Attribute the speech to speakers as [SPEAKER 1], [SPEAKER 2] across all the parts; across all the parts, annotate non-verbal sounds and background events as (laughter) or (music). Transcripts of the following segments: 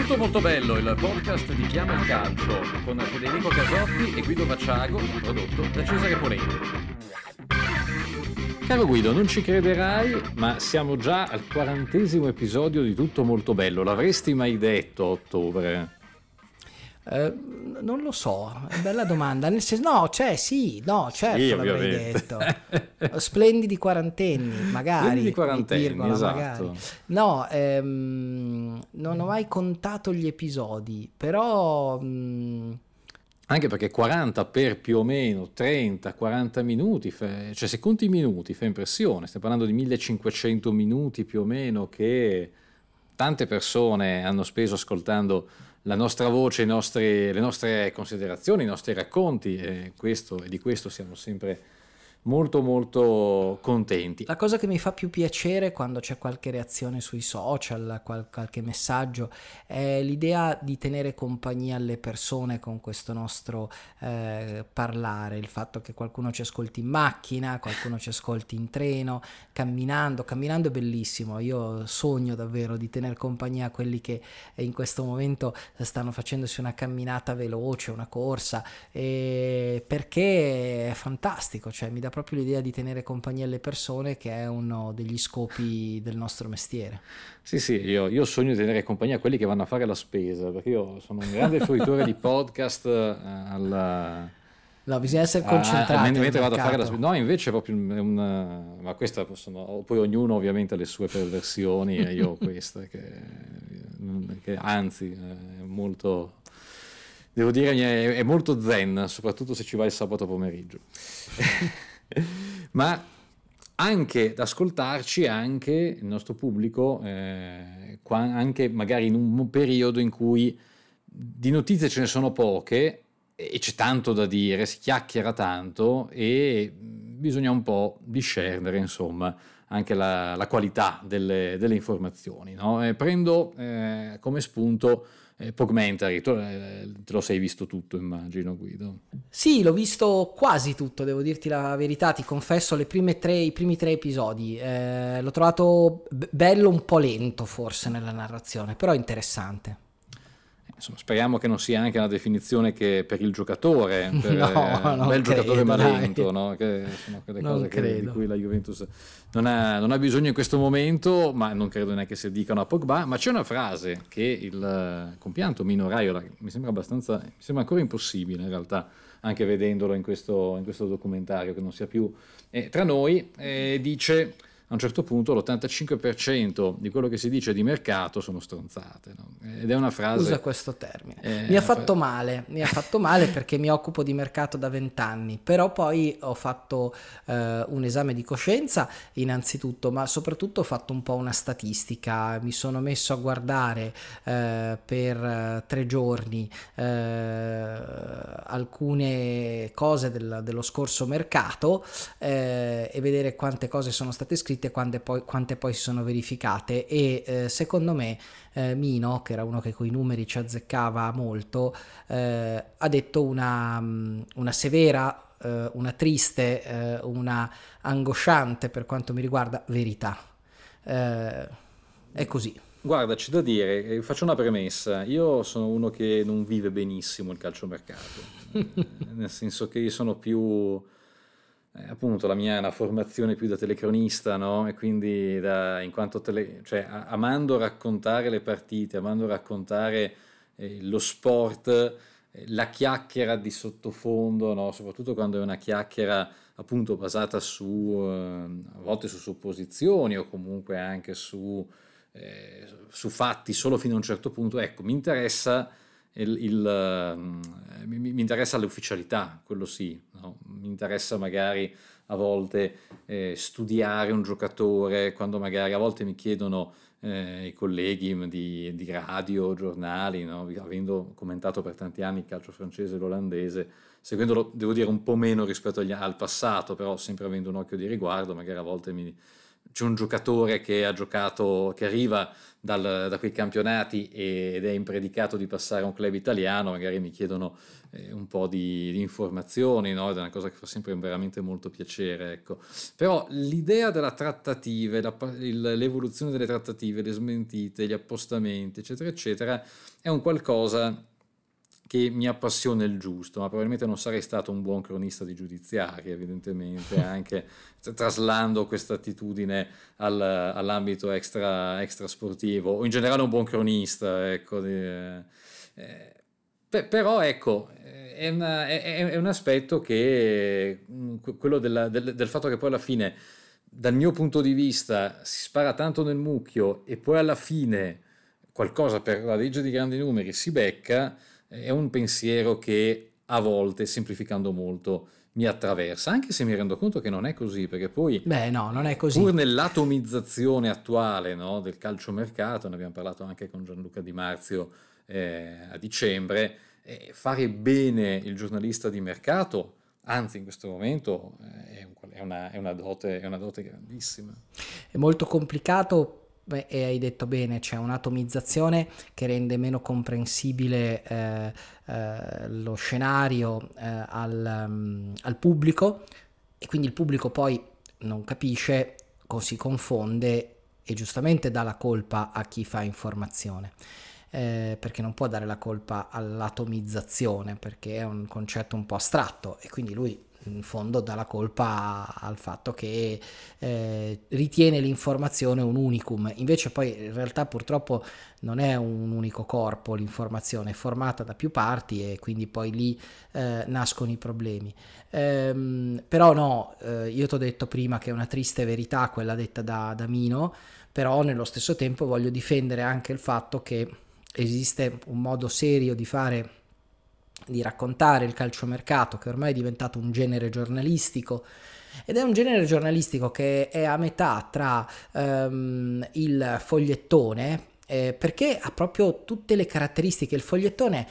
[SPEAKER 1] Tutto molto bello, il podcast di Chiama il Calcio con Federico Casotti e Guido Vacciago, prodotto da Cesare Polenti.
[SPEAKER 2] Caro Guido, non ci crederai, ma siamo già al quarantesimo episodio di Tutto molto bello. L'avresti mai detto a ottobre?
[SPEAKER 3] Eh, non lo so, è bella domanda. Nel senso, no, cioè sì, no, certo sì, l'avrei detto. Splendidi quarantenni, magari.
[SPEAKER 2] Splendidi quarantenni, virgola, esatto.
[SPEAKER 3] Magari. No, ehm, non ho mai contato gli episodi, però... Mh, mm,
[SPEAKER 2] anche perché 40 per più o meno 30-40 minuti, cioè se conti i minuti fa impressione, stiamo parlando di 1500 minuti più o meno che tante persone hanno speso ascoltando la nostra voce, nostri, le nostre considerazioni, i nostri racconti e, questo, e di questo siamo sempre molto molto contenti.
[SPEAKER 3] La cosa che mi fa più piacere quando c'è qualche reazione sui social, qual- qualche messaggio, è l'idea di tenere compagnia alle persone con questo nostro eh, parlare, il fatto che qualcuno ci ascolti in macchina, qualcuno ci ascolti in treno, camminando, camminando è bellissimo, io sogno davvero di tenere compagnia a quelli che in questo momento stanno facendosi una camminata veloce, una corsa, perché è fantastico, cioè mi dà proprio l'idea di tenere compagnia alle persone che è uno degli scopi del nostro mestiere.
[SPEAKER 2] Sì, sì, io, io sogno di tenere compagnia a quelli che vanno a fare la spesa, perché io sono un grande fruitore di podcast eh, alla...
[SPEAKER 3] No, bisogna essere concentrati.
[SPEAKER 2] Ah, mentre vado a fare la spesa. No, invece è proprio un... Ma questa possono... Poi ognuno ovviamente ha le sue perversioni e io ho queste che, che anzi è molto devo dire è molto zen, soprattutto se ci vai il sabato pomeriggio. (laughs) ma anche ad ascoltarci anche il nostro pubblico, eh, anche magari in un periodo in cui di notizie ce ne sono poche e c'è tanto da dire, si chiacchiera tanto e bisogna un po' discernere, insomma, anche la, la qualità delle, delle informazioni. No? Eh, prendo eh, come spunto eh, Pogmentary, tu eh, te lo sei visto tutto immagino Guido.
[SPEAKER 3] Sì, l'ho visto quasi tutto, devo dirti la verità, ti confesso tre, i primi tre episodi, eh, l'ho trovato bello un po' lento forse nella narrazione, però interessante.
[SPEAKER 2] Insomma, speriamo che non sia anche una definizione che per il giocatore, (laughs) per no, un bel credo, giocatore malento, no? che sono quelle non cose che, di cui la Juventus non ha, non ha, bisogno in questo momento, ma non credo neanche si dicano a Pogba. Ma c'è una frase che il compianto Mino Raiola mi sembra abbastanza, mi sembra ancora impossibile in realtà, anche vedendolo in questo, in questo documentario, che non sia più eh, tra noi, eh, dice a un certo punto l'85% di quello che si dice di mercato sono stronzate. No? Ed è una frase...
[SPEAKER 3] Usa questo termine. Eh, mi ha fatto fra... male, mi ha fatto male perché mi occupo di mercato da vent'anni, però poi ho fatto eh, un esame di coscienza innanzitutto, ma soprattutto ho fatto un po' una statistica, mi sono messo a guardare eh, per eh, tre giorni eh, alcune cose del, dello scorso mercato eh, e vedere quante cose sono state scritte scritte quante poi, quante poi si sono verificate e eh, secondo me eh, Mino, che era uno che con i numeri ci azzeccava molto, eh, ha detto una, mm, una severa, eh, una triste, eh, una angosciante per quanto mi riguarda verità. Eh, è così.
[SPEAKER 2] Guarda, c'è da dire, faccio una premessa, io sono uno che non vive benissimo il calciomercato, (laughs) nel senso che io sono più eh, appunto la mia è una formazione più da telecronista, no? E quindi da, in quanto tele, cioè, amando raccontare le partite, amando raccontare eh, lo sport, eh, la chiacchiera di sottofondo, no? Soprattutto quando è una chiacchiera appunto basata su, eh, a volte su supposizioni o comunque anche su, eh, su fatti solo fino a un certo punto, ecco, mi interessa il, il, uh, mi, mi, interessa l'ufficialità, quello sì, no? mi interessa magari a volte eh, studiare un giocatore, quando magari a volte mi chiedono eh, i colleghi di, di radio, giornali, no? avendo commentato per tanti anni il calcio francese e l'olandese, seguendolo devo dire un po' meno rispetto agli, al passato, però sempre avendo un occhio di riguardo, magari a volte mi, c'è un giocatore che ha giocato, che arriva dal, da quei campionati ed è impredicato di passare a un club italiano, magari mi chiedono eh, un po' di, di informazioni, no? ed è una cosa che fa sempre veramente molto piacere. Ecco. Però l'idea della trattativa, la, il, l'evoluzione delle trattative, le smentite, gli appostamenti, eccetera, eccetera, è un qualcosa che mi appassiona il giusto, ma probabilmente non sarei stato un buon cronista di giudiziaria, evidentemente, (laughs) anche traslando questa attitudine al, all'ambito extra, extra, sportivo, o in generale un buon cronista, ecco. Di, eh, eh, però ecco, è, una, è, è, un aspetto che, mm, quello della, del, del fatto che poi alla fine, dal mio punto di vista, si spara tanto nel mucchio e poi alla fine qualcosa per la legge di grandi numeri si becca, è un pensiero che a volte, semplificando molto, mi attraversa, anche se mi rendo conto che non è così, perché poi...
[SPEAKER 3] Beh, no, non è così.
[SPEAKER 2] Pur nell'atomizzazione attuale no, del calciomercato, ne abbiamo parlato anche con Gianluca Di Marzio eh, a dicembre, eh, fare bene il giornalista di mercato, anzi in questo momento eh, è, una, è, una dote, è una dote grandissima.
[SPEAKER 3] È molto complicato Beh, e hai detto bene, c'è un'atomizzazione che rende meno comprensibile eh, eh, lo scenario eh, al, um, al, pubblico e quindi il pubblico poi non capisce, si confonde e giustamente dà la colpa a chi fa informazione. Eh, perché non può dare la colpa all'atomizzazione perché è un concetto un po' astratto e quindi lui in fondo dà la colpa al fatto che eh, ritiene l'informazione un unicum, invece poi in realtà purtroppo non è un unico corpo l'informazione, è formata da più parti e quindi poi lì eh, nascono i problemi. Ehm, però no, eh, io ti ho detto prima che è una triste verità quella detta da, da Mino, però nello stesso tempo voglio difendere anche il fatto che esiste un modo serio di fare di raccontare il calciomercato che ormai è diventato un genere giornalistico. Ed è un genere giornalistico che è a metà tra um, il fogliettone eh, perché ha proprio tutte le caratteristiche. Il fogliettone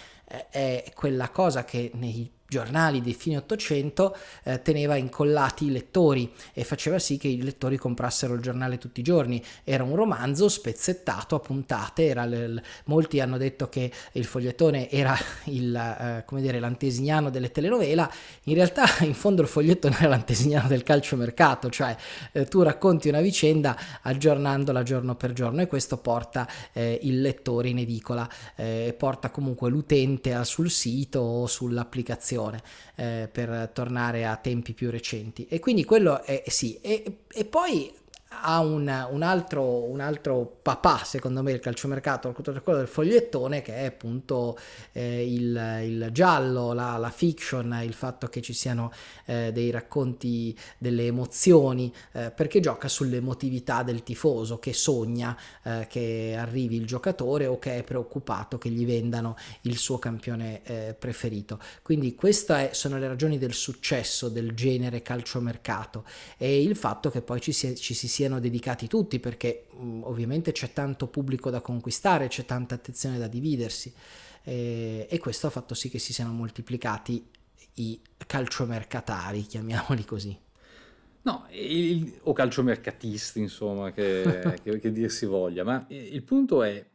[SPEAKER 3] è quella cosa che nei giornali di fine Ottocento eh, teneva incollati i lettori e faceva sì che i lettori comprassero il giornale tutti i giorni. Era un romanzo spezzettato a puntate, l- molti hanno detto che il fogliettone era il, eh, come dire, l'antesignano delle telenovela, in realtà in fondo il fogliettone era l'antesignano del calciomercato, cioè eh, tu racconti una vicenda aggiornandola giorno per giorno e questo porta eh, il lettore in edicola, eh, porta comunque l'utente sul sito o sull'applicazione eh, per tornare a tempi più recenti. E quindi quello è sì. E, e poi ha un, un, altro, un, altro, papà, secondo me, il calciomercato, quello del fogliettone, che è appunto eh, il, il, giallo, la, la, fiction, il fatto che ci siano eh, dei racconti delle emozioni, eh, perché gioca sull'emotività del tifoso che sogna eh, che arrivi il giocatore o che è preoccupato che gli vendano il suo campione eh, preferito. Quindi queste sono le ragioni del successo del genere calciomercato e il fatto che poi ci si, ci si siano dedicati tutti perché mh, mm, ovviamente c'è tanto pubblico da conquistare, c'è tanta attenzione da dividersi e, e questo ha fatto sì che si siano moltiplicati i calciomercatari, chiamiamoli così.
[SPEAKER 2] No, il, o calciomercatisti, insomma, che, (laughs) che, che, dir si voglia, ma il punto è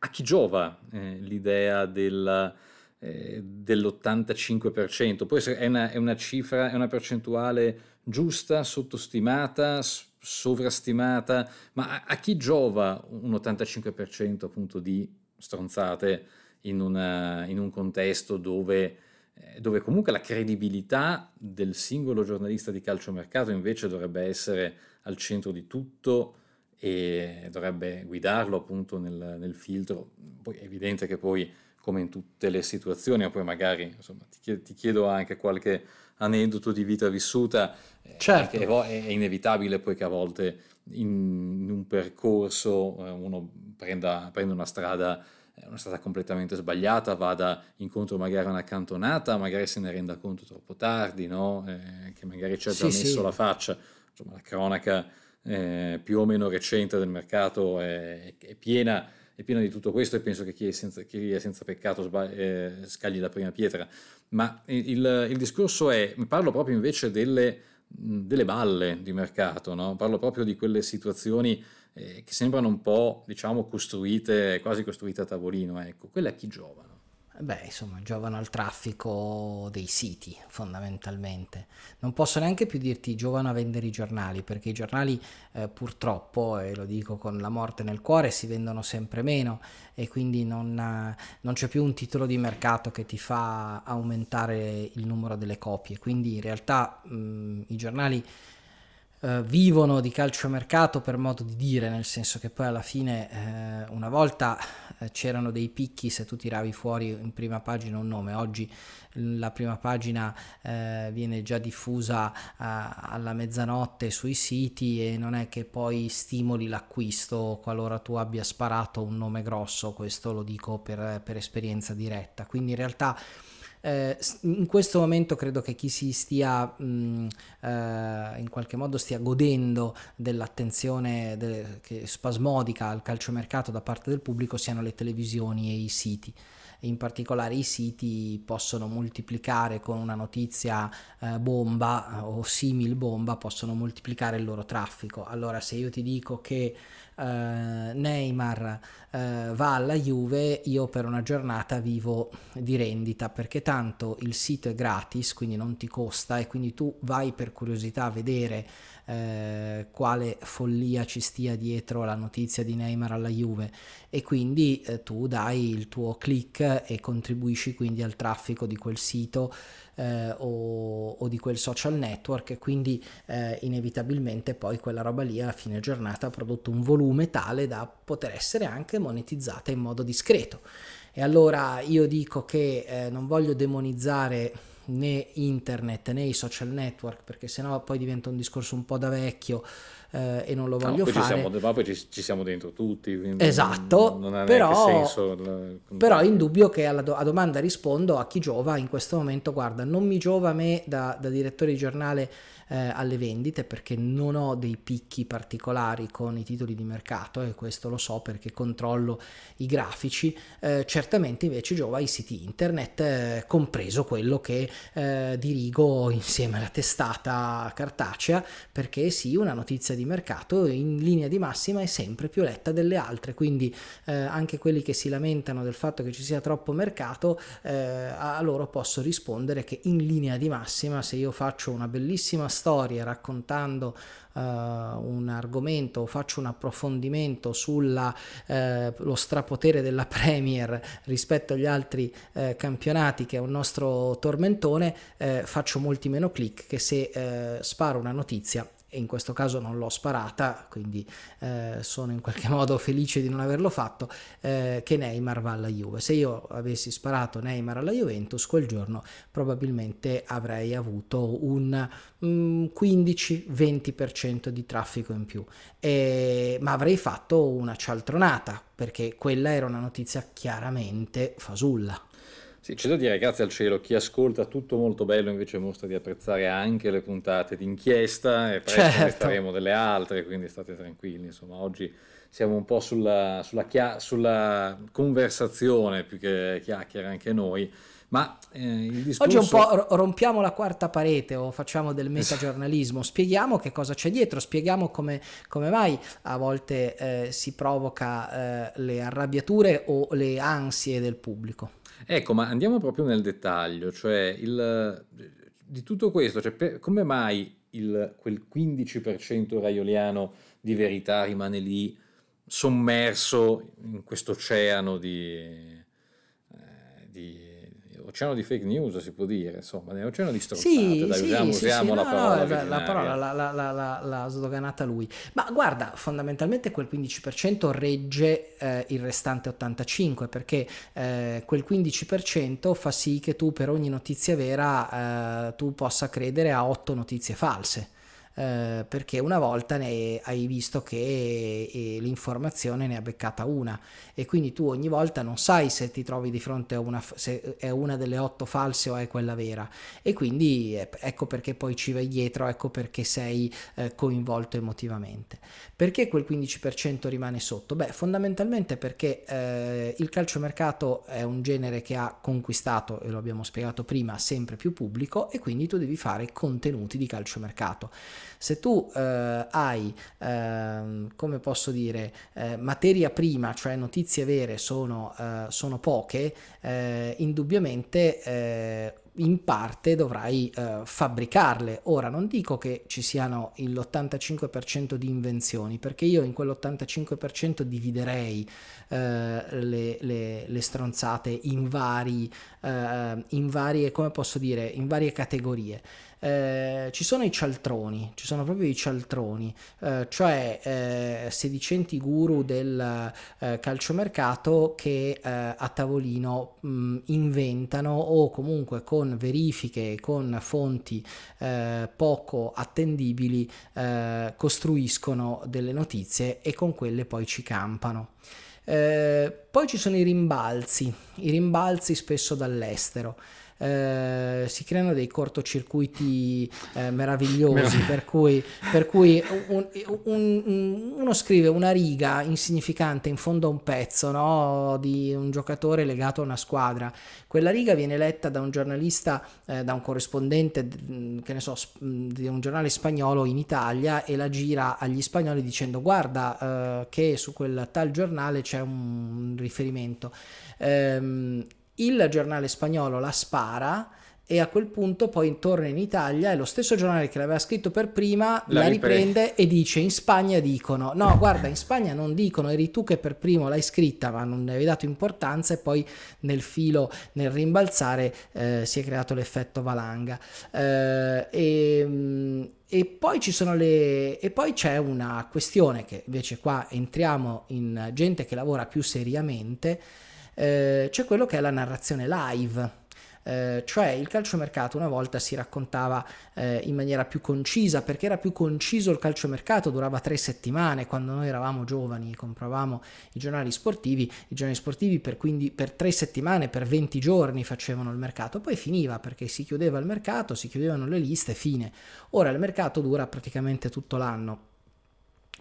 [SPEAKER 2] a chi giova eh, l'idea del, eh, dell'85%? Poi è una, è una cifra, è una percentuale giusta, sottostimata, sovrastimata, ma a, a chi giova un 85% appunto di stronzate in, una, in un contesto dove, eh, dove, comunque la credibilità del singolo giornalista di calciomercato invece dovrebbe essere al centro di tutto e dovrebbe guidarlo appunto nel, nel filtro. Poi è evidente che poi come in tutte le situazioni, o poi magari insomma, ti, chiedo anche qualche aneddoto di vita vissuta,
[SPEAKER 3] eh, certo.
[SPEAKER 2] è, è inevitabile poi che a volte in, in un percorso eh, uno prenda, prenda una strada eh, una strada completamente sbagliata, vada incontro magari a una cantonata, magari se ne renda conto troppo tardi, no? eh, che magari ci ha già sì, messo sì. la faccia. Insomma, la cronaca eh, più o meno recente del mercato è, è, piena, è, piena, di tutto questo e penso che chi è senza, chi è senza peccato sbagli, eh, scagli la prima pietra. Ma il, il discorso è, parlo proprio invece delle, delle balle di mercato, no? parlo proprio di quelle situazioni eh, che sembrano un po', diciamo, costruite, quasi costruite a tavolino, ecco, quelle a chi giovano?
[SPEAKER 3] Beh, insomma, giovano al traffico dei siti fondamentalmente. Non posso neanche più dirti giovano a vendere i giornali, perché i giornali eh, purtroppo, e lo dico con la morte nel cuore, si vendono sempre meno e quindi non, non c'è più un titolo di mercato che ti fa aumentare il numero delle copie. Quindi in realtà mh, i giornali Uh, vivono di calciomercato per modo di dire, nel senso che poi alla fine uh, una volta uh, c'erano dei picchi se tu tiravi fuori in prima pagina un nome, oggi la prima pagina viene già diffusa alla mezzanotte sui siti e non è che poi stimoli l'acquisto qualora tu abbia sparato un nome grosso, questo lo dico per, per esperienza diretta, quindi in realtà eh, in questo momento credo che chi si stia mh, mm, eh, in qualche modo stia godendo dell'attenzione de- spasmodica al calciomercato da parte del pubblico siano le televisioni e i siti. In particolare i siti possono moltiplicare con una notizia eh, bomba o simil bomba possono moltiplicare il loro traffico. Allora se io ti dico che eh, Neymar eh, va alla Juve, io per una giornata vivo di rendita perché tanto il sito è gratis, quindi non ti costa e quindi tu vai per curiosità a vedere eh, quale follia ci stia dietro la notizia di Neymar alla Juve. E quindi eh, tu dai il tuo click e contribuisci quindi al traffico di quel sito eh, o, o, di quel social network e quindi eh, inevitabilmente poi quella roba lì a fine giornata ha prodotto un volume tale da poter essere anche monetizzata in modo discreto. E allora io dico che eh, non voglio demonizzare né internet né i social network perché sennò poi diventa un discorso un po' da vecchio eh, e non lo voglio
[SPEAKER 2] no,
[SPEAKER 3] fare.
[SPEAKER 2] Ci siamo, ma poi ci, ci, siamo dentro tutti.
[SPEAKER 3] Esatto,
[SPEAKER 2] non, ha
[SPEAKER 3] però,
[SPEAKER 2] senso.
[SPEAKER 3] Però è indubbio che alla do- a domanda rispondo a chi giova in questo momento, guarda, non mi giova a me da, da direttore di giornale eh, alle vendite perché non ho dei picchi particolari con i titoli di mercato e questo lo so perché controllo i grafici, eh, certamente invece giova ai siti internet, eh, compreso quello che eh, dirigo insieme alla testata cartacea perché sì, una notizia di mercato in linea di massima è sempre più letta delle altre, quindi eh, anche quelli che si lamentano del fatto che ci sia troppo mercato, eh, a loro posso rispondere che in linea di massima se io faccio una bellissima storie raccontando uh, un argomento o faccio un approfondimento sullo uh, strapotere della (laughs) Premier rispetto agli altri uh, campionati che è un nostro tormentone, eh, faccio molti meno click che se sparo una notizia e in questo caso non l'ho sparata, quindi eh, sono in qualche (laughs) modo felice di non averlo fatto, eh, che Neymar va alla Juve. Se io avessi sparato Neymar alla Juventus, quel giorno probabilmente avrei avuto un mm, 15-20% di traffico in più, e, ma avrei fatto una cialtronata, perché quella era una notizia chiaramente fasulla.
[SPEAKER 2] Sì, c'è da dire, grazie al cielo, chi ascolta tutto molto bello invece mostra di apprezzare anche le puntate d'inchiesta e presto certo. ne faremo delle altre, quindi state tranquilli, insomma, oggi siamo un po' sulla, sulla, chia- sulla conversazione più che chiacchiere anche noi. Ma eh, il discorso...
[SPEAKER 3] Oggi un po' rompiamo la quarta parete o facciamo del metagiornalismo, spieghiamo che cosa c'è dietro, spieghiamo come, come mai a volte eh, si provoca eh, le arrabbiature o le ansie del pubblico.
[SPEAKER 2] Ecco, ma andiamo proprio nel dettaglio, cioè il, di tutto questo, cioè per, come mai il, quel 15% raioliano di verità rimane lì sommerso in questo oceano di, eh, di oceano di fake news si può dire, insomma, oceano di stronzate,
[SPEAKER 3] sì,
[SPEAKER 2] dai,
[SPEAKER 3] sì,
[SPEAKER 2] usiamo,
[SPEAKER 3] sì,
[SPEAKER 2] usiamo
[SPEAKER 3] sì,
[SPEAKER 2] la
[SPEAKER 3] no,
[SPEAKER 2] parola.
[SPEAKER 3] No, la parola l'ha, la, la, la, sdoganata lui. Ma guarda, fondamentalmente quel 15% regge eh, il restante 85% perché eh, quel 15% fa sì che tu per ogni notizia vera eh, tu possa credere a 8 notizie false. Eh, perché una volta ne hai visto che eh, l'informazione ne ha beccata una e quindi tu ogni volta non sai se ti trovi di fronte a una, se è una delle otto false o è quella vera e quindi eh, ecco perché poi ci vai dietro, ecco perché sei eh, coinvolto emotivamente. Perché quel 15% rimane sotto? Beh, fondamentalmente perché eh, il calciomercato è un genere che ha conquistato, e lo abbiamo spiegato prima, sempre più pubblico e quindi tu devi fare contenuti di calciomercato. Se tu eh, hai, eh, come posso dire, eh, materia prima, cioè notizie vere sono, eh, sono poche, eh, indubbiamente eh, in parte dovrai eh, fabbricarle. Ora non dico che ci siano l'85% di invenzioni, perché io in quell'85% dividerei eh, le, le, le, stronzate in, vari, eh, in varie, come posso dire, in varie categorie. Eh, ci sono i cialtroni, ci sono proprio i cialtroni, eh, cioè eh, sedicenti guru del eh, calciomercato che eh, a tavolino mh, inventano o comunque con verifiche, con fonti poco attendibili costruiscono delle notizie e con quelle poi ci campano. poi ci sono i rimbalzi, i rimbalzi spesso dall'estero. Eh, si creano dei cortocircuiti eh, meravigliosi per cui, per cui un, un, un, uno scrive una riga insignificante in fondo a un pezzo no, di un giocatore legato a una squadra. Quella riga viene letta da un giornalista eh, da un corrispondente mm, che ne so di un giornale spagnolo in Italia e la gira agli spagnoli dicendo guarda eh, che su quel tal giornale c'è un riferimento ehm, il giornale spagnolo la spara e a quel punto poi torna in Italia e lo stesso giornale che l'aveva scritto per prima la, la riprende. e dice in Spagna dicono no guarda in Spagna non dicono eri tu che per primo l'hai scritta ma non ne avevi dato importanza e poi nel filo nel rimbalzare eh, si è creato l'effetto valanga. Eh, e, mm, e poi ci sono le e poi c'è una questione che invece qua entriamo in gente che lavora più seriamente eh, c'è quello che è la narrazione live. Eh, cioè il calciomercato una volta si raccontava eh, in maniera più concisa perché era più conciso il calciomercato, durava tre settimane quando noi eravamo giovani e compravamo i giornali sportivi, i giornali sportivi per, quindi, per tre settimane, per 20 giorni facevano il mercato, poi finiva perché si chiudeva il mercato, si chiudevano le liste, fine. Ora il mercato dura praticamente tutto l'anno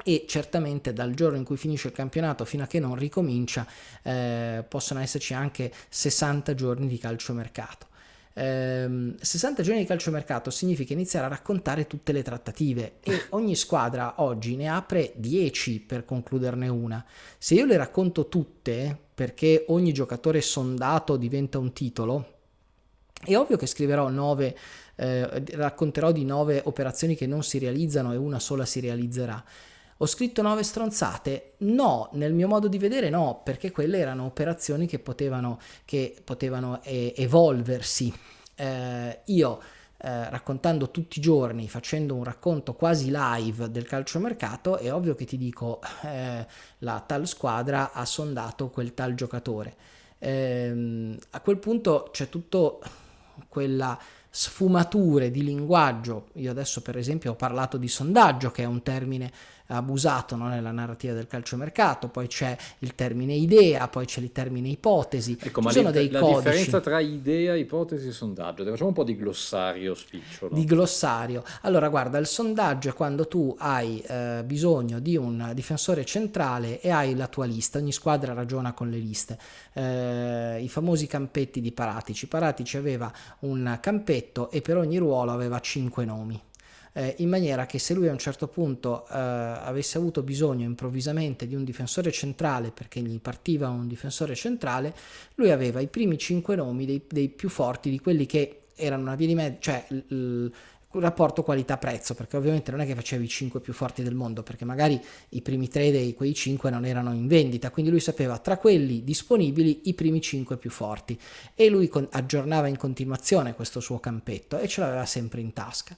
[SPEAKER 3] e certamente dal giorno in cui finisce il campionato fino a che non ricomincia eh, possono esserci anche 60 giorni di calciomercato. Eh, 60 giorni di calciomercato significa iniziare a raccontare tutte le trattative e ogni squadra oggi ne apre 10 per concluderne una. Se io le racconto tutte perché ogni giocatore sondato diventa un titolo, è ovvio che scriverò 9 eh, racconterò di 9 operazioni che non si realizzano e una sola si realizzerà ho scritto nove stronzate? No, nel mio modo di vedere no, perché quelle erano operazioni che potevano, che potevano eh, evolversi. Eh, io eh, raccontando tutti i giorni, facendo un racconto quasi live del calciomercato, è ovvio che ti dico eh, la tal squadra ha sondato quel tal giocatore. Ehm, a quel punto c'è tutto quella sfumature di linguaggio. Io adesso per esempio ho parlato di sondaggio, che è un termine abusato no? nella narrativa del calciomercato, poi c'è il termine idea, poi c'è il termine ipotesi.
[SPEAKER 2] Ecco, ma sono dei la codici. differenza tra idea, ipotesi e sondaggio, facciamo un po' di glossario spicciolo.
[SPEAKER 3] Di glossario. Allora, guarda, il sondaggio è quando tu hai eh, bisogno di un difensore centrale e hai la tua lista, ogni squadra ragiona con le liste. Eh, I famosi campetti di Paratici. Paratici aveva un campetto e per ogni ruolo aveva cinque nomi eh, in maniera che se lui a un certo punto eh, avesse avuto bisogno improvvisamente di un difensore centrale perché gli partiva un difensore centrale, lui aveva i primi cinque nomi dei, dei più forti di quelli che erano una via di mezzo, cioè il rapporto qualità-prezzo, perché ovviamente non è che facevi i 5 più forti del mondo, perché magari i primi 3 dei quei 5 non erano in vendita, quindi lui sapeva tra quelli disponibili i primi 5 più forti e lui con- aggiornava in continuazione questo suo campetto e ce l'aveva sempre in tasca.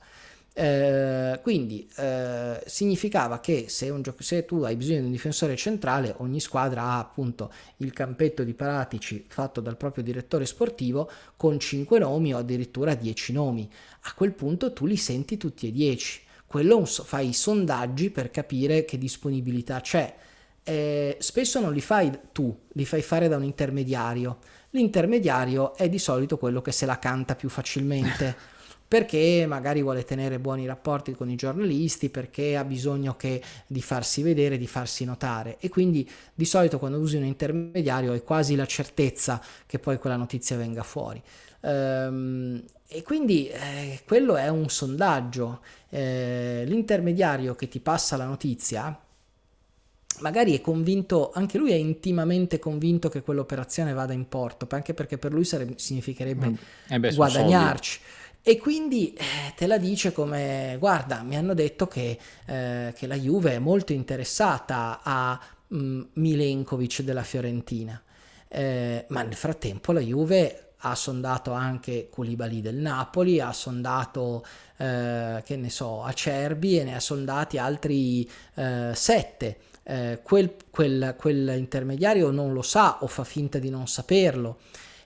[SPEAKER 3] Eh, quindi eh, significava che se, un se, tu hai bisogno di un difensore centrale, ogni squadra ha appunto il campetto di Paratici fatto dal proprio direttore sportivo con 5 nomi o addirittura 10 nomi. A quel punto tu li senti tutti e 10 quello fai i sondaggi per capire che disponibilità c'è. Eh, spesso non li fai tu, li fai fare da un intermediario. L'intermediario è di solito quello che se la canta più facilmente. (laughs) perché magari vuole tenere buoni rapporti con i giornalisti, perché ha bisogno che, di farsi vedere, di farsi notare e quindi di solito quando usi un intermediario hai quasi la certezza che poi quella notizia venga fuori. Ehm, e quindi eh, quello è un sondaggio. Eh, l'intermediario che ti passa la notizia magari è convinto, anche lui è intimamente convinto che quell'operazione vada in porto, anche perché per lui sarebbe, significherebbe eh beh, guadagnarci. Soldi. E quindi eh, te la dice come, guarda, mi hanno detto che, eh, che la Juve è molto interessata a mm, Milenkovic della Fiorentina, eh, ma nel frattempo la Juve ha sondato anche Koulibaly del Napoli, ha sondato, eh, che ne so, Acerbi e ne ha sondati altri eh, sette. Eh, quel, quel, quel intermediario non lo sa o fa finta di non saperlo.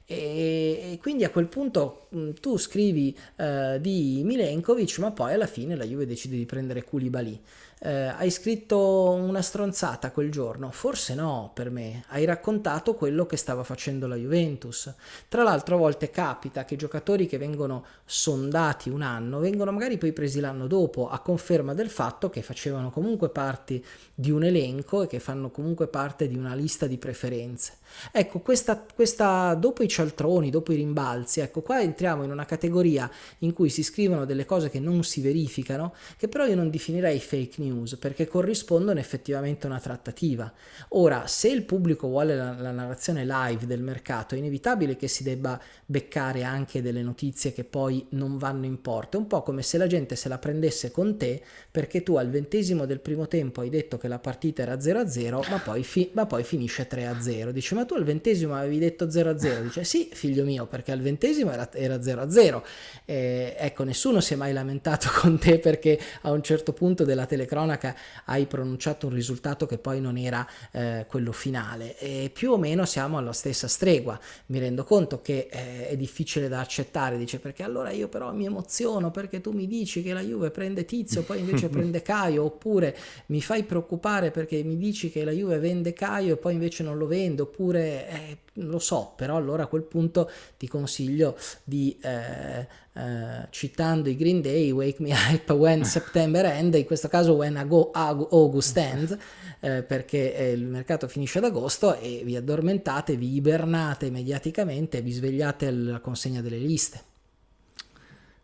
[SPEAKER 3] E, e quindi a quel punto mh, tu scrivi uh, di Milenkovic, ma poi alla fine la Juve decide di prendere Koulibaly eh, hai scritto una stronzata quel giorno? Forse no, per me. Hai raccontato quello che stava facendo la Juventus. Tra l'altro a volte capita che giocatori che vengono sondati un anno vengono magari poi presi l'anno dopo a conferma del fatto che facevano comunque parte di un elenco e che fanno comunque parte di una lista di preferenze. Ecco, questa, questa dopo i cialtroni, dopo i rimbalzi, ecco qua entriamo in una categoria in cui si scrivono delle cose che non si verificano, che però io non definirei fake news perché corrispondono effettivamente a una trattativa. Ora, se il pubblico vuole la, la, narrazione live del mercato, è inevitabile che si debba beccare anche delle notizie che poi non vanno in porto. È un po' come se la gente se la prendesse con te perché tu al ventesimo del primo tempo hai detto che la partita era 0-0, ma poi, fi- ma poi finisce 3-0. Dice, ma tu al ventesimo avevi detto 0-0? Dice, sì, figlio mio, perché al ventesimo era, era 0-0. Eh, ecco, nessuno si è mai lamentato (laughs) con te perché a un certo punto della telecronaca cronaca hai pronunciato un risultato che poi non era eh, quello finale e più o meno siamo alla stessa stregua. Mi rendo conto che eh, è difficile da accettare, dice perché allora io però mi emoziono perché tu mi dici che la Juve prende Tizio, poi invece (laughs) prende Caio, oppure mi fai preoccupare perché mi dici che la Juve vende Caio e poi invece non lo vende, oppure eh, lo so, però allora a quel punto ti consiglio di, eh, eh, citando i Green Day, Wake Me Up When (laughs) September End, in questo caso When August Ends, (laughs) eh, perché eh, il mercato finisce ad agosto e vi addormentate, vi ibernate mediaticamente e vi svegliate alla consegna delle liste.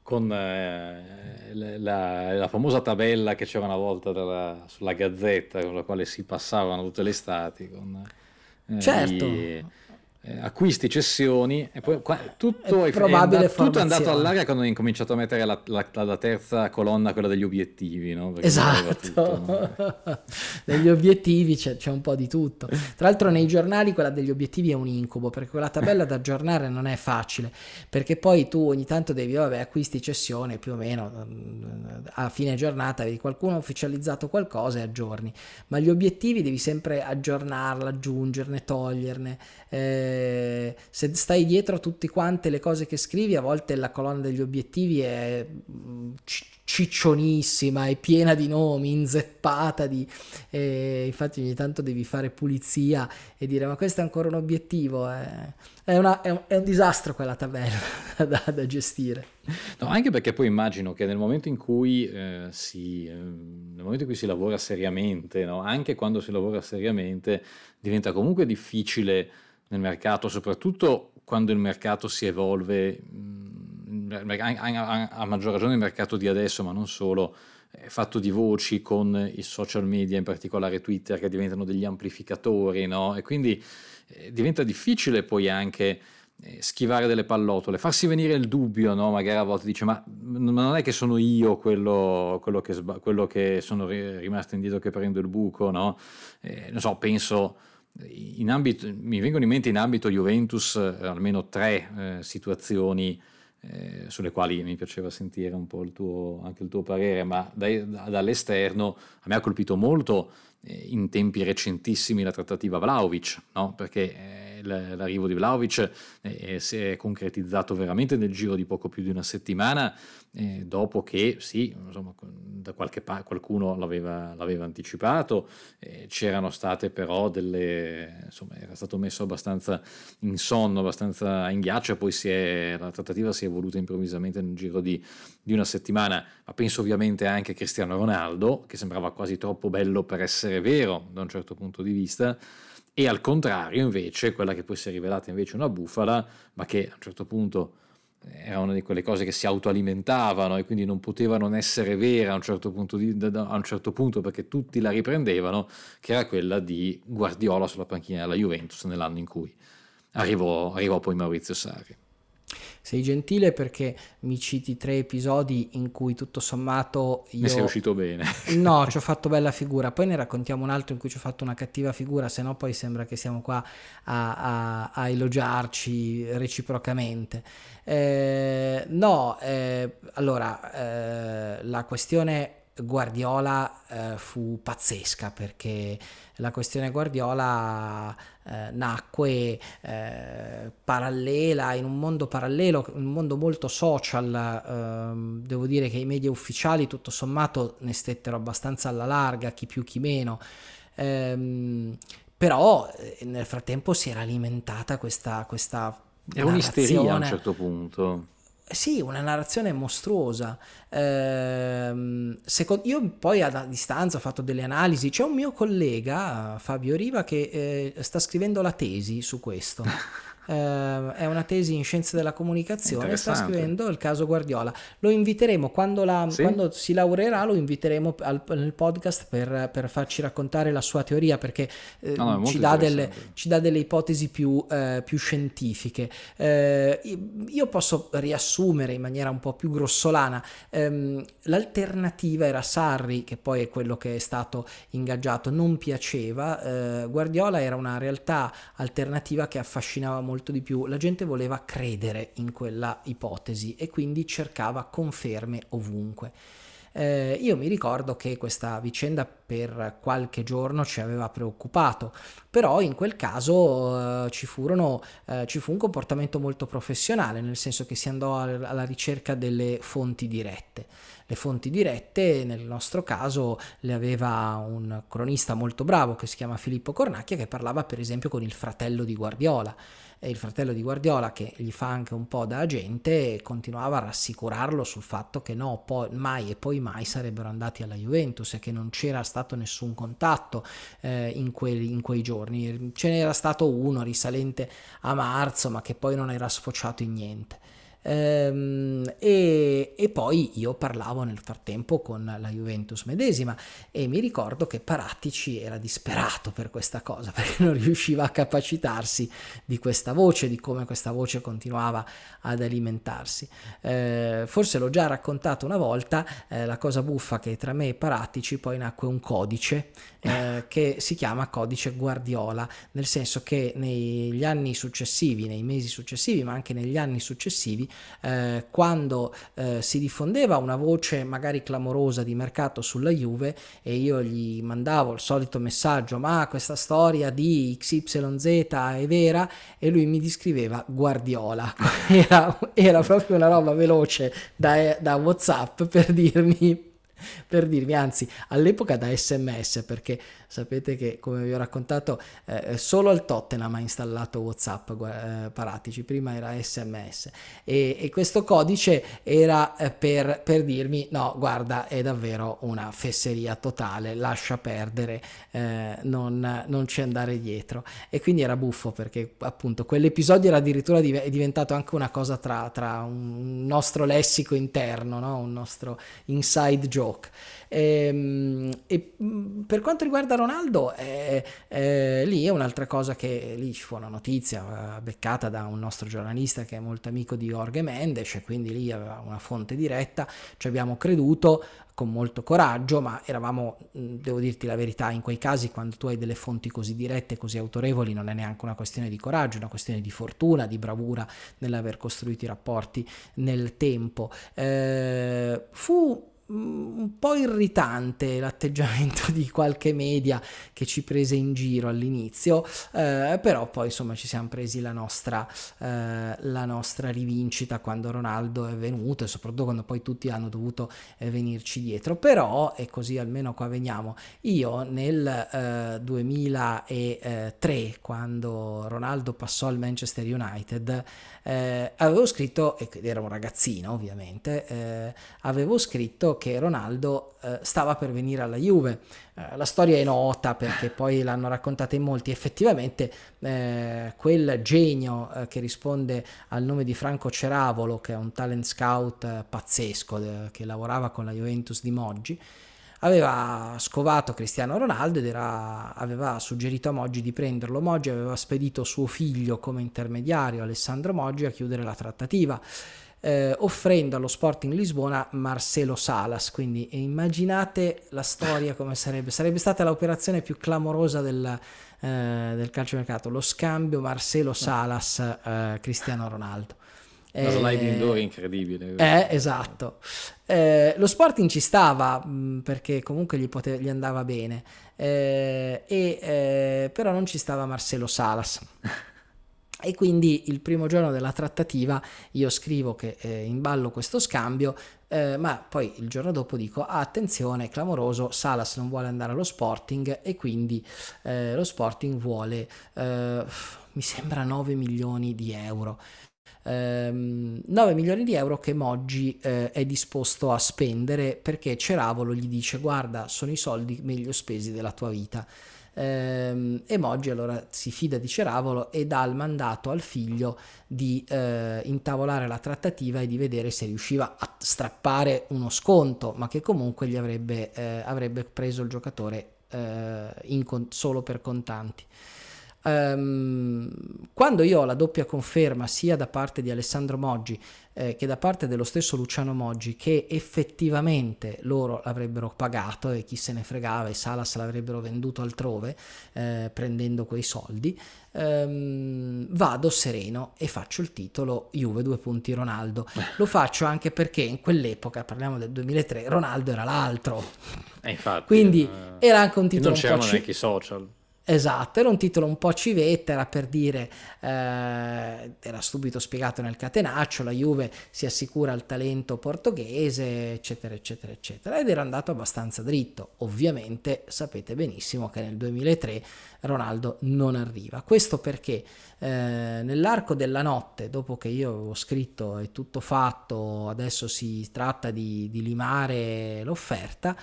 [SPEAKER 2] Con eh, la, la, famosa tabella che c'era una volta della, sulla gazzetta con la quale si passavano tutte le estati. Con,
[SPEAKER 3] eh, certo. Gli,
[SPEAKER 2] eh, acquisti, cessioni, e poi qua, tutto, è, è, andato, tutto è andato all'aria quando ho incominciato a mettere la, la, la, terza colonna, quella degli obiettivi. No?
[SPEAKER 3] esatto, tutto, no? (laughs) negli obiettivi c'è, c'è, un po' di tutto. Tra l'altro nei giornali quella degli obiettivi è un incubo, perché quella tabella da aggiornare non è facile, perché poi tu ogni tanto devi, vabbè, acquisti, cessione, più o meno, a fine giornata vedi qualcuno ha ufficializzato qualcosa e aggiorni, ma gli obiettivi devi sempre aggiornarla, aggiungerne, toglierne. Eh, se stai dietro a tutte quante le cose che scrivi, a volte la colonna degli obiettivi è mm, ciccionissima, è piena di nomi, inzeppata di... Eh, infatti ogni tanto devi fare pulizia e dire ma questo è ancora un obiettivo, eh. è, una, è, un, è, un, disastro quella tabella (laughs) da, da gestire.
[SPEAKER 2] No, anche perché poi immagino che nel momento in cui, eh, si, eh, nel momento in cui si lavora seriamente, no? anche quando si lavora seriamente, diventa comunque difficile nel mercato, soprattutto quando il mercato si evolve, mm, a maggior ragione il mercato di adesso, ma non solo, è fatto di voci con i social media, in particolare Twitter, che diventano degli amplificatori, no? E quindi eh, diventa difficile poi anche eh, schivare delle pallotole, farsi venire il dubbio, no? magari a volte dice ma, ma non è che sono io quello, quello, che, quello che, sono rimasto indietro che prendo il buco, no? Eh, non so, penso ambito, mi vengono in mente in ambito Juventus eh, almeno tre eh, situazioni eh, sulle quali mi piaceva sentire un po' il tuo, anche il tuo parere, ma dai, dall'esterno a me ha colpito molto eh, in tempi recentissimi la trattativa Vlaovic, no? perché eh, l'arrivo di Vlaovic si è concretizzato veramente nel giro di poco più di una settimana, dopo che sì, insomma, da qualche parte qualcuno l'aveva, l'aveva anticipato, c'erano state però delle, insomma, era stato messo abbastanza in sonno, abbastanza in ghiaccio, poi è, la trattativa si è evoluta improvvisamente nel giro di, di una settimana, ma penso ovviamente anche a Cristiano Ronaldo, che sembrava quasi troppo bello per essere vero da un certo punto di vista, e al contrario invece quella che poi si è rivelata invece una bufala, ma che a un certo punto era una di quelle cose che si autoalimentavano e quindi non poteva non essere vera a un, certo punto di, a un certo punto perché tutti la riprendevano, che era quella di Guardiola sulla panchina della Juventus nell'anno in cui arrivò, arrivò poi Maurizio Sarri.
[SPEAKER 3] Sei gentile perché mi citi tre episodi in cui tutto sommato io...
[SPEAKER 2] Ne sei uscito bene. (laughs)
[SPEAKER 3] no, ci ho (laughs) fatto bella figura, poi ne raccontiamo un altro in cui ci ho fatto una cattiva figura, se no poi sembra che siamo qua a, a, a elogiarci reciprocamente. Eh, no, eh, allora, eh, la questione Guardiola eh, fu pazzesca perché la questione Guardiola eh, nacque eh, parallela in un mondo parallelo, un mondo molto social. Ehm, devo dire che i media ufficiali tutto sommato ne stettero abbastanza alla larga, chi più chi meno. Ehm, però eh, nel frattempo si era alimentata questa, questa
[SPEAKER 2] è un'isteria a un certo punto.
[SPEAKER 3] Sì, una narrazione mostruosa. Eh, secondo, io poi a distanza ho fatto delle analisi. C'è un mio collega, Fabio Riva, che eh, sta scrivendo la tesi su questo. (laughs) eh, è una tesi in scienze della comunicazione, sta scrivendo il caso Guardiola. Lo inviteremo quando, la, sì? quando si laureerà, lo inviteremo al, nel podcast per, per, farci raccontare la sua teoria perché eh, no, no, ci, dà delle, ci, dà delle, ipotesi più, eh, più scientifiche. Eh, io posso riassumere in maniera un po' più grossolana. Ehm, l'alternativa era Sarri, che poi è quello che è stato ingaggiato, non piaceva. Eh, Guardiola era una realtà alternativa che affascinava molto molto di più, la gente voleva credere in quella ipotesi e quindi cercava conferme ovunque. Eh, io mi ricordo che questa vicenda per qualche giorno ci aveva preoccupato, però in quel caso eh, ci, furono, eh, ci, fu un comportamento molto professionale, nel senso che si andò alla ricerca delle fonti dirette. Le fonti dirette nel nostro caso le aveva un cronista molto bravo che si chiama Filippo Cornacchia che parlava per esempio con il fratello di Guardiola il fratello di Guardiola che gli fa anche un po' da agente continuava a rassicurarlo sul fatto che no, poi, mai e poi mai sarebbero andati alla Juventus e che non c'era stato nessun contatto eh, in, quei, in quei giorni. Ce n'era stato uno risalente a marzo ma che poi non era sfociato in niente. Ehm, e, e, poi io parlavo nel frattempo con la Juventus medesima e mi ricordo che Parattici era disperato per questa cosa (laughs) perché non riusciva a capacitarsi di questa voce, di come questa voce continuava ad alimentarsi. Eh, forse l'ho già raccontato una volta, eh, la cosa buffa che tra me e Parattici poi nacque un codice eh, (laughs) che si chiama codice Guardiola, nel senso che negli anni successivi, nei mesi successivi, ma anche negli anni successivi, eh, quando eh, si diffondeva una voce magari clamorosa di mercato sulla Juve e io gli mandavo il solito messaggio, ma questa storia di XYZ è vera? E lui mi descriveva Guardiola, (laughs) era, era proprio una roba veloce da, da Whatsapp per dirmi per dirvi, anzi all'epoca da sms perché sapete che come vi ho raccontato eh, solo il Tottenham ha installato Whatsapp eh, Paratici, prima era sms e, e questo codice era eh, per, per, dirmi no guarda è davvero una fesseria totale, lascia perdere, eh, non, non ci andare dietro e quindi era buffo perché appunto quell'episodio era addirittura div- diventato anche una cosa tra, tra un nostro lessico interno, no? un nostro inside joke. E, ehm, e mm, per quanto riguarda Ronaldo, eh, eh, lì è un'altra cosa che lì ci fu una notizia eh, beccata da un nostro giornalista che è molto amico di Jorge Mendes e quindi lì aveva una fonte diretta, ci abbiamo creduto con molto coraggio, ma eravamo, mm, devo dirti la verità, in quei casi quando tu hai delle fonti così dirette, così autorevoli, non è neanche una questione di coraggio, è una questione di fortuna, di bravura nell'aver costruito i rapporti nel tempo. Eh, fu un po' irritante l'atteggiamento di qualche media che ci prese in giro all'inizio, eh, però poi insomma ci siamo presi la nostra, eh, la nostra rivincita quando Ronaldo è venuto e soprattutto quando poi tutti hanno dovuto eh, venirci dietro. Però, e così almeno qua veniamo, io nel 2003, eh, quando Ronaldo passò al Manchester United, eh, avevo scritto, ed era un ragazzino ovviamente, eh, avevo scritto che Ronaldo eh, stava per venire alla Juve. Eh, la storia è nota perché poi l'hanno raccontata in molti. Effettivamente eh, quel genio eh, che risponde al nome di Franco Ceravolo, che è un talent scout pazzesco, che lavorava con la Juventus di Moggi, aveva scovato Cristiano Ronaldo ed era, aveva suggerito a Moggi di prenderlo. Moggi aveva spedito suo figlio come intermediario, Alessandro Moggi, a chiudere la trattativa. Eh, offrendo allo Sporting Lisbona Marcelo Salas. Quindi immaginate la storia come sarebbe. Sarebbe stata l'operazione più clamorosa del, eh, del calciomercato, lo scambio Marcelo Salas-Cristiano eh, Ronaldo.
[SPEAKER 2] Una sliding door incredibile.
[SPEAKER 3] Eh, esatto. Eh, lo Sporting ci stava mh, mm, perché comunque gli, pote- gli andava bene, eh, e, eh, però non ci stava Marcelo Salas. (laughs) E quindi il primo giorno della trattativa io scrivo che eh, in ballo questo scambio, eh, ma poi il giorno dopo dico ah, attenzione, clamoroso, Salas non vuole andare allo Sporting e quindi eh, lo Sporting vuole, eh, (laughs) mi sembra 9 milioni di euro. Ehm, 9 milioni di euro che Moggi eh, è disposto a spendere perché Ceravolo gli dice guarda sono i soldi meglio spesi della tua vita ehm, e Moggi allora si fida di Ceravolo e dà il mandato al figlio di eh, intavolare la trattativa e di vedere se riusciva a strappare uno sconto ma che comunque gli avrebbe, eh, avrebbe preso il giocatore eh, con- solo per contanti. Um, quando io ho la doppia conferma sia da parte di Alessandro Moggi eh, che da parte dello stesso Luciano Moggi che effettivamente loro l'avrebbero pagato e chi se ne fregava e Salas l'avrebbero venduto altrove eh, prendendo quei soldi, um, vado sereno e faccio il titolo Juve due punti Ronaldo. Lo faccio anche perché in quell'epoca, parliamo del 2003, Ronaldo era l'altro.
[SPEAKER 2] Eh, infatti,
[SPEAKER 3] Quindi eh, era anche un titolo...
[SPEAKER 2] Non c'erano neanche i social.
[SPEAKER 3] Esatto, era un titolo un po' civetta, era per dire, eh, era subito spiegato nel catenaccio, la Juve si assicura il talento portoghese, eccetera, eccetera, eccetera, ed era andato abbastanza dritto. Ovviamente sapete benissimo che nel 2003 Ronaldo non arriva. Questo perché eh, nell'arco della notte, dopo che io avevo scritto è tutto fatto, adesso si tratta di, di limare l'offerta,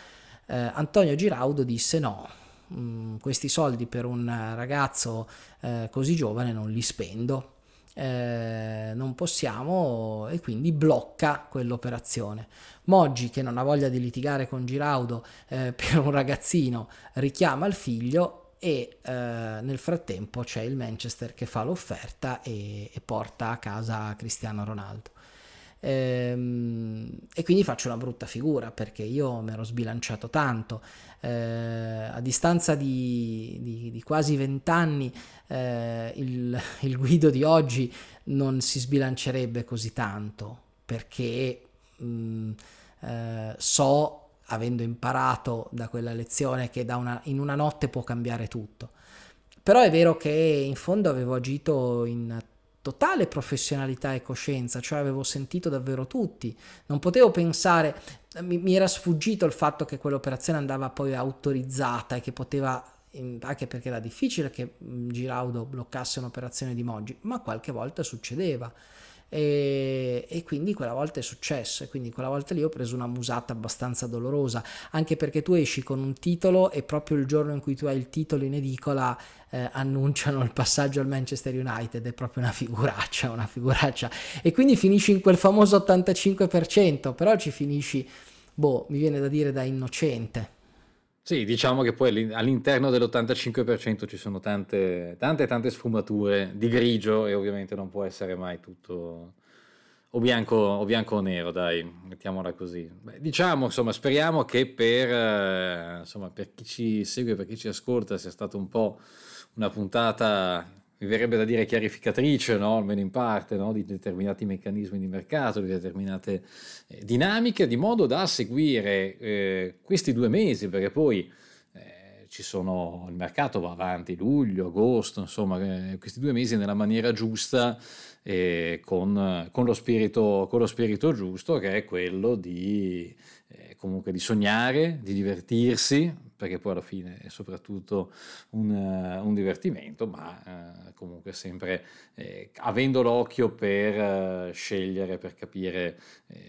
[SPEAKER 3] eh, Antonio Giraudo disse no mh, mm, questi soldi per un ragazzo eh, così giovane non li spendo. Eh, non possiamo e quindi blocca quell'operazione. Moggi, che non ha voglia di litigare con Giraudo eh, (laughs) per un ragazzino, richiama il figlio e eh, nel frattempo c'è il Manchester che fa l'offerta e, e porta a casa Cristiano Ronaldo. Ehm, e quindi faccio una brutta figura perché io mi ero sbilanciato tanto. Eh, a distanza di, di, di quasi vent'anni, eh, il, (laughs) il, Guido di oggi non si sbilancerebbe così tanto perché mh, mm, eh, so, avendo imparato da quella lezione, che da una, in una notte può cambiare tutto. Però è vero che in fondo avevo agito in totale professionalità e coscienza, cioè avevo sentito davvero tutti, non potevo pensare, mi, mi era sfuggito il fatto che quell'operazione andava poi autorizzata e che poteva anche perché era difficile che Giraudo bloccasse un'operazione di Moggi, ma qualche volta succedeva. E, e, quindi quella volta è successo e quindi quella volta lì ho preso una musata abbastanza dolorosa anche perché tu esci con un titolo e proprio il giorno in cui tu hai il titolo in edicola eh, annunciano il passaggio al Manchester United è proprio una figuraccia una figuraccia. E quindi finisci in quel famoso 85% però ci finisci boh mi viene da dire da innocente
[SPEAKER 2] sì, diciamo che poi all'interno dell'85% ci sono tante, tante, tante sfumature di grigio e ovviamente non può essere mai tutto o bianco o, bianco o nero, dai, mettiamola così. Beh, diciamo, insomma, speriamo che per, eh, insomma, per chi ci segue, per chi ci ascolta, sia stata un po' una puntata mi verrebbe da dire chiarificatrice, no? almeno in parte, no? di determinati meccanismi di mercato, di determinate eh, dinamiche, di modo da seguire eh, questi due mesi, perché poi eh, ci sono, il mercato va avanti luglio, agosto, insomma, eh, questi due mesi nella maniera giusta e con, con, lo spirito, con lo spirito giusto, che è quello di eh, comunque di sognare, di divertirsi, perché poi alla fine è soprattutto un, uh, un divertimento, ma uh, comunque sempre eh, avendo l'occhio per uh, scegliere, per capire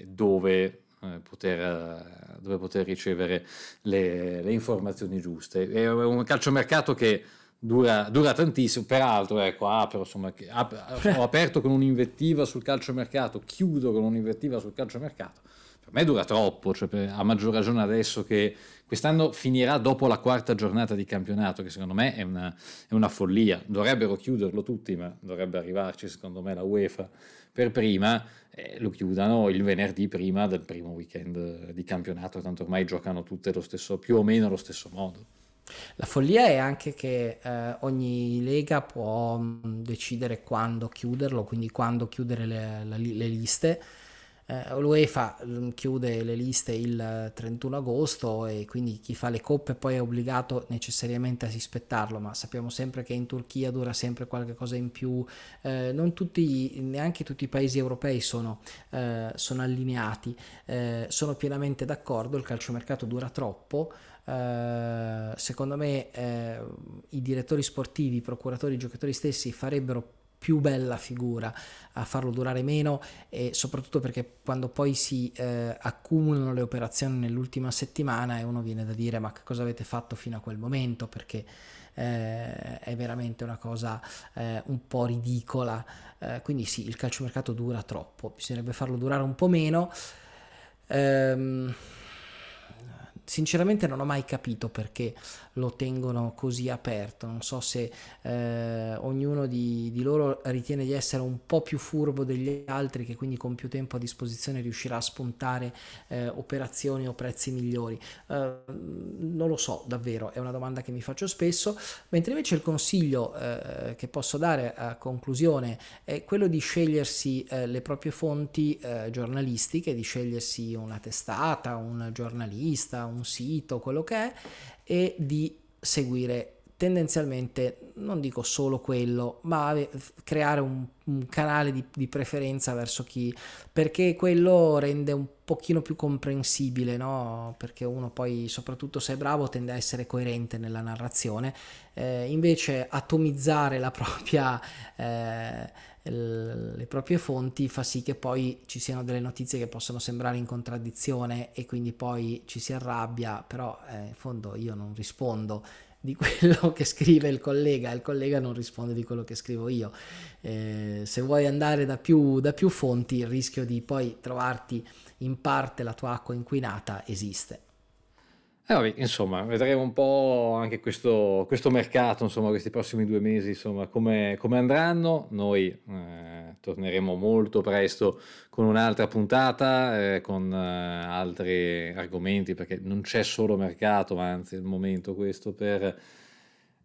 [SPEAKER 2] dove poter, dove poter ricevere le, le, informazioni giuste. È un calciomercato che dura, dura tantissimo, peraltro ecco, apro, insomma, ho (laughs) aperto con un'invettiva sul calciomercato, chiudo con un'invettiva sul calciomercato per me dura troppo, cioè per, a maggior ragione adesso che quest'anno finirà dopo la quarta giornata di campionato, che secondo me è una, è una follia. Dovrebbero chiuderlo tutti, ma dovrebbe arrivarci secondo me la UEFA per prima, eh, lo chiudano il venerdì prima del primo weekend di campionato, tanto ormai giocano tutte lo stesso, più o meno allo stesso modo.
[SPEAKER 3] La follia è anche che eh, ogni lega può decidere quando chiuderlo, quindi quando chiudere le, le, le liste eh, L'UEFA mm, chiude le liste il 31 agosto e quindi chi fa le coppe poi è obbligato necessariamente a rispettarlo, ma sappiamo sempre che in Turchia dura sempre qualche cosa in più, eh, non tutti, neanche tutti i paesi europei sono, eh, sono allineati, eh, sono pienamente d'accordo, il calciomercato dura troppo. Uh, secondo me i direttori sportivi, i procuratori, i giocatori stessi farebbero più bella figura a farlo durare meno e soprattutto perché quando poi si eh, accumulano le operazioni nell'ultima settimana e uno viene da dire ma che cosa avete fatto fino a quel momento? Perché eh, è veramente una cosa eh, un po' ridicola. Eh, quindi sì il calciomercato dura troppo bisognerebbe farlo durare un po' meno. Ehm, sinceramente non ho mai capito perché lo tengono così aperto. Non so se eh, ognuno di, di, loro ritiene di essere un po' più furbo degli altri, che quindi con più tempo a disposizione riuscirà a spuntare eh, operazioni o prezzi migliori. Eh, non lo so, davvero, è una domanda che mi faccio spesso. Mentre invece il consiglio eh, che posso dare a conclusione è quello di scegliersi eh, le proprie fonti eh, giornalistiche, di scegliersi una testata, un giornalista, un sito, quello che è e di seguire tendenzialmente, non dico solo quello, ma creare un, un canale di, di, preferenza verso chi, perché quello rende un pochino più comprensibile, no? Perché uno poi, soprattutto se è bravo, tende a essere coerente nella narrazione, eh, invece atomizzare la propria... Eh, le proprie fonti fa sì che poi ci siano delle notizie che possono sembrare in contraddizione e quindi poi ci si arrabbia, però eh, in fondo io non rispondo di quello (laughs) che scrive il collega, il collega non risponde di quello che scrivo io. Eh, se vuoi andare da più, da più fonti, il rischio di poi trovarti in parte la tua acqua inquinata esiste.
[SPEAKER 2] Eh, vabbè, insomma, vedremo un po' anche questo, questo mercato, insomma, questi prossimi due mesi, insomma, come, come andranno. Noi eh, torneremo molto presto con un'altra puntata, eh, con eh, altri argomenti, perché non c'è solo mercato, ma anzi è il momento questo per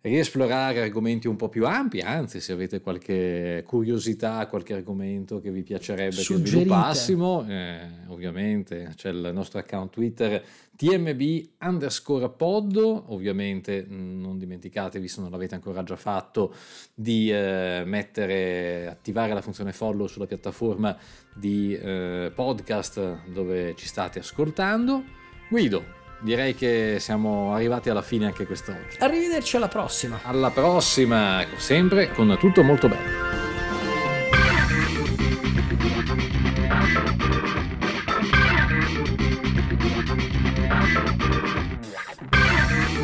[SPEAKER 2] riesplorare argomenti un po' più ampi, anzi se avete qualche curiosità, qualche argomento che vi piacerebbe Suggerite. che sviluppassimo, eh, ovviamente c'è il nostro account Twitter tmb underscore pod, ovviamente non dimenticatevi se non l'avete ancora già fatto di eh, mettere, attivare la funzione follow sulla piattaforma di eh, podcast dove ci state ascoltando. Guido, direi che siamo arrivati alla fine anche quest'oggi.
[SPEAKER 3] Arrivederci alla prossima.
[SPEAKER 2] Alla prossima, sempre con tutto molto bello.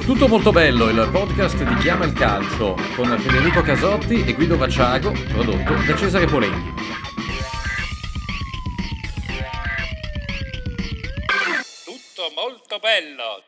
[SPEAKER 1] Tutto molto bello, il podcast di Chiama il Calcio con Federico Casotti e Guido Vacciago, prodotto da Cesare Polenghi.
[SPEAKER 4] Bello.